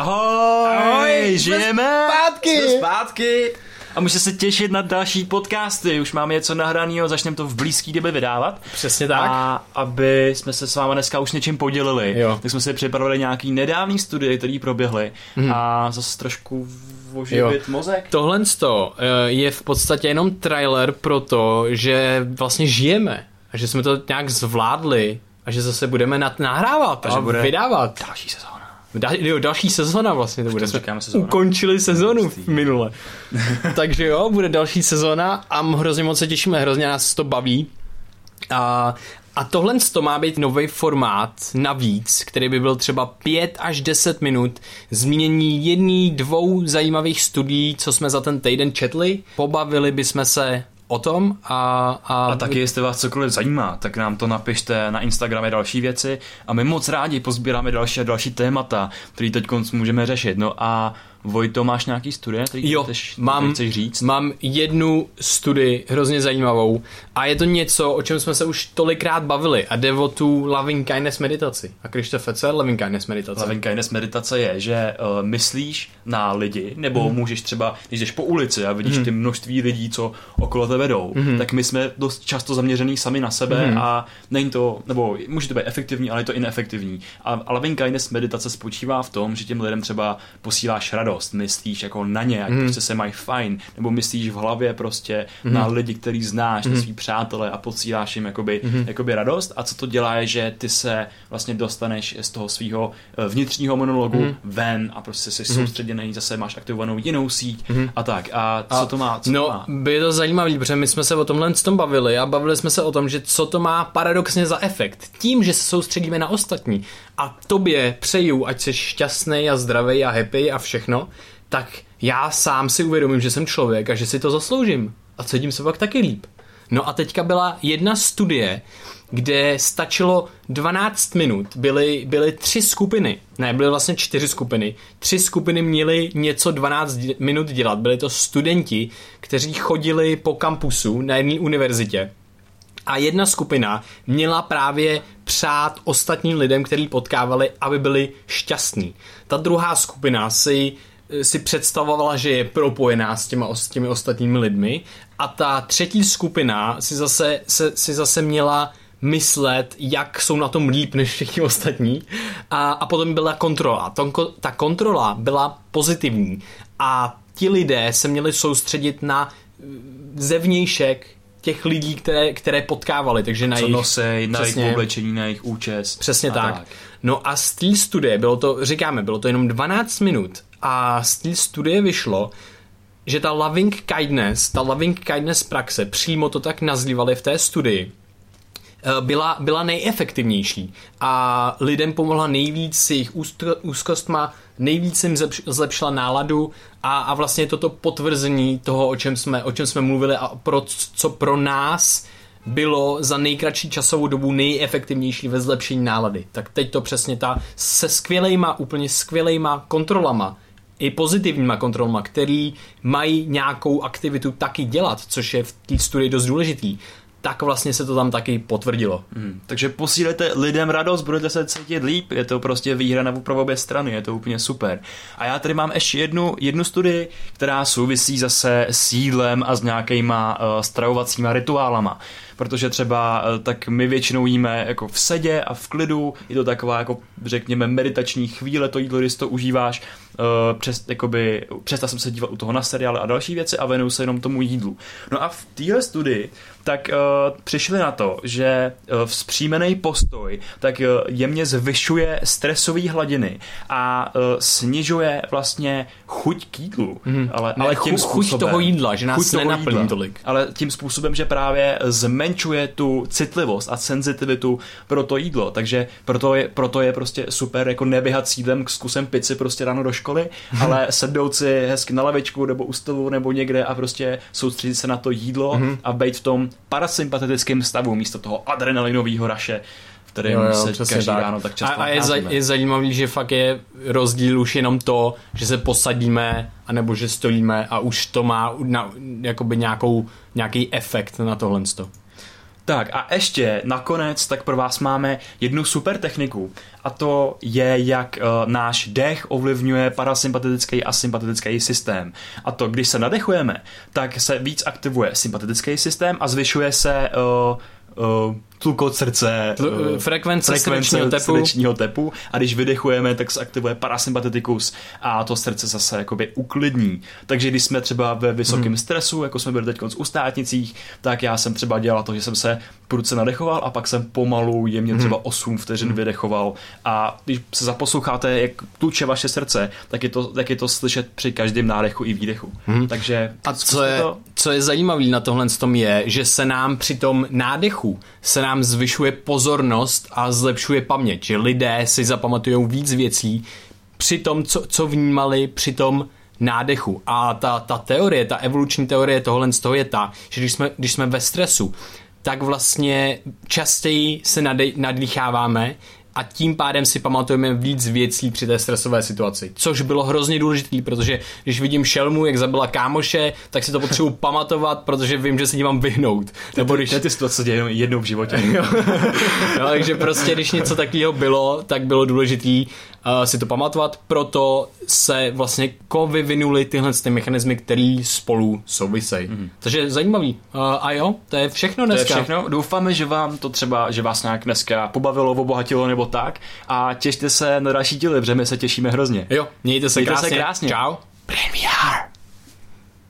Ahoj, Ahoj, žijeme, zpátky. jsme zpátky a můžete se těšit na další podcasty, už máme něco nahraného, začneme to v blízké době vydávat. Přesně tak. A aby jsme se s váma dneska už něčím podělili, Jo. tak jsme si připravili nějaký nedávný studie, který proběhly Mhm. a zase trošku oživit mozek. Tohle je v podstatě jenom trailer pro to, že vlastně žijeme a že jsme to nějak zvládli a že zase budeme nahrávat a, A že bude- vydávat. Další sezóna. Da, jo, další sezona vlastně to bude. říkáme sezóna. ukončili sezonu minule. Takže jo, bude další sezona a hrozně moc se těšíme, hrozně nás to baví. A, a tohle to má být nový formát navíc, který by byl třeba 5 až 10 minut zmínění jedný, dvou zajímavých studií, co jsme za ten týden četli. Pobavili bychom se o tom a, a, A taky, jestli vás cokoliv zajímá, tak nám to napište na Instagramě další věci a my moc rádi pozbíráme další a další témata, který teď můžeme řešit. No a Vojto, máš nějaký studie, který Jo, chceš, mám, chceš říct? mám jednu studii hrozně zajímavou a je to něco, o čem jsme se už tolikrát bavili a jde o tu loving kindness meditaci. A Krištofe, co je loving kindness meditace? Loving kindness meditace je, že uh, myslíš na lidi, nebo hmm. můžeš třeba, když jdeš po ulici a vidíš hmm. ty množství lidí, co okolo tebe jdou, Mhm. hmm. tak my jsme dost často zaměřený sami na sebe hmm. a není to, nebo může to být efektivní, ale je to i neefektivní. A, a loving kindness meditace spočívá v tom, že těm lidem třeba posíláš radost, myslíš jako na ně, ať Mhm. prostě se mají fajn, nebo myslíš v hlavě prostě na lidi, který znáš, na svý přátele a posíláš jim jakoby, jakoby radost a co to dělá je, že ty se vlastně dostaneš z toho svého vnitřního monologu ven a prostě jsi soustředěný, zase máš aktivovanou jinou síť a tak. A co to má? Co no, to má? by to zajímavé, protože my jsme se o tomhle s tom bavili a bavili jsme se o tom, že co to má paradoxně za efekt. Tím, že se soustředíme na ostatní a tobě přeju, ať jsi šťastný a zdravý a happy a všechno, tak já sám si uvědomím, že jsem člověk a že si to zasloužím. A cítím se pak taky líp. No a teďka byla jedna studie, kde stačilo 12 minut, byly, byly tři skupiny, ne, byly vlastně čtyři skupiny. Tři skupiny měly něco 12 dě- minut dělat, byli to studenti, kteří chodili po kampusu na jedné univerzitě. A jedna skupina měla právě přát ostatním lidem, který potkávali, aby byli šťastní. Ta druhá skupina si si představovala, že je propojená s, těma, s těmi ostatními lidmi a ta třetí skupina si zase, se, si zase měla myslet, jak jsou na tom líp než všichni ostatní a, a potom byla kontrola. Ta kontrola byla pozitivní a ti lidé se měli soustředit na mm, zevnějšek těch lidí, které, které potkávali, takže na Co jejich, nosej, na přesně. jejich oblečení, na jejich účes. Přesně a tak. No a z té studie, bylo to, říkáme, bylo to jenom 12 minut a z té studie vyšlo, že ta loving kindness, ta loving kindness praxe, přímo to tak nazývali v té studii, eh, byla, byla nejefektivnější a lidem pomohla nejvíc s jejich úzkostma, nejvíc jim zlepš- zlepšila náladu a, a vlastně je to to potvrzení toho, o čem jsme, o čem jsme mluvili a pro, co pro nás bylo za nejkratší časovou dobu nejefektivnější ve zlepšení nálady. Tak teď to přesně ta se skvělejma, úplně skvělejma kontrolama, i pozitivníma kontrolama, který mají nějakou aktivitu taky dělat, což je v té studii dost důležitý, tak vlastně se to tam taky potvrdilo. Hmm. Takže posílete lidem radost, budete se cítit líp, je to prostě výhra na pro obě strany, je to úplně super. A já tady mám ještě jednu, jednu studii, která souvisí zase s jídlem a s nějakýma uh, stravovacíma rituálama. Protože třeba uh, tak my většinou jíme jako v sedě a v klidu, je to taková jako řekněme meditační chvíle, to jídlo, když to užíváš, uh, přes, jakoby, přestal jsem se dívat u toho na seriály a další věci a věnuju se jenom tomu jídlu. No a v téhle studii tak uh, přišli na to, že uh, vzpřímený postoj tak uh, jemně zvyšuje stresové hladiny a uh, snižuje vlastně chuť k jídlu. Mhm. Ale, ale chu- tím chuť způsobem, toho jídla, že nás nenaplní tolik. Ale tím způsobem, že právě zmenšuje tu citlivost a senzitivitu pro to jídlo. Takže proto je, proto je prostě super jako neběhat s jídlem s kusem pici prostě ráno do školy, ale sednout si hezky na lavičku nebo u stolu nebo někde a prostě soustředit se na to jídlo Mhm. a být v tom parasympatetickém stavu místo toho adrenalinového raše, v kterém Jo, jo, se každý tak. ráno tak a, často a je, za, je zajímavý, že fakt je rozdíl už jenom to, že se posadíme, anebo že stojíme a už to má na, jakoby nějakou, nějaký efekt na tohle. Tak a ještě nakonec tak pro vás máme jednu super techniku a to je, jak uh, náš dech ovlivňuje parasympatetický a sympatetický systém. A to, když se nadechujeme, tak se víc aktivuje sympatetický systém a zvyšuje se uh, uh, tlukot srdce, Tl- uh, frekvence srdečního tepu. srdečního tepu a když vydechujeme, tak se aktivuje parasympatetikus a to srdce zase jakoby uklidní. Takže když jsme třeba ve vysokém hmm. stresu, jako jsme byli teď u státnicích, tak já jsem třeba dělal to, že jsem se prudce nadechoval a pak jsem pomalu jemně hmm. třeba 8 vteřin hmm. vydechoval a když se zaposloucháte, jak tluče vaše srdce, tak je to, tak je to slyšet při každém nádechu i výdechu. Hmm. Takže a co je, to... co je zajímavé na tohle tom je, že se nám při tom nádechu se nám zvyšuje pozornost a zlepšuje paměť, že lidé si zapamatují víc věcí při tom, co, co vnímali při tom nádechu. A ta, ta teorie, ta evoluční teorie tohle z toho je ta, že když jsme, když jsme ve stresu, tak vlastně častěji se nadýcháváme a tím pádem si pamatujeme víc věcí při té stresové situaci. Což bylo hrozně důležité, protože když vidím šelmu, jak zabila kámoše, tak si to potřebuji pamatovat, protože vím, že se tím mám vyhnout. Nebo když... ty situace dějí jednou v životě. no, takže prostě, když něco takového bylo, tak bylo důležité uh, si to pamatovat, proto se vlastně ko vyvinuli tyhle ty mechanismy, které spolu souvisejí. Mm-hmm. Takže zajímavý. Uh, a jo, to je všechno dneska. To je všechno. Doufáme, že vám to třeba, že vás nějak dneska pobavilo, obohatilo nebo tak a těšte se na další díly, protože my se těšíme hrozně. Jo, mějte se mějte krásně. Se krásně. Čau. Premiere.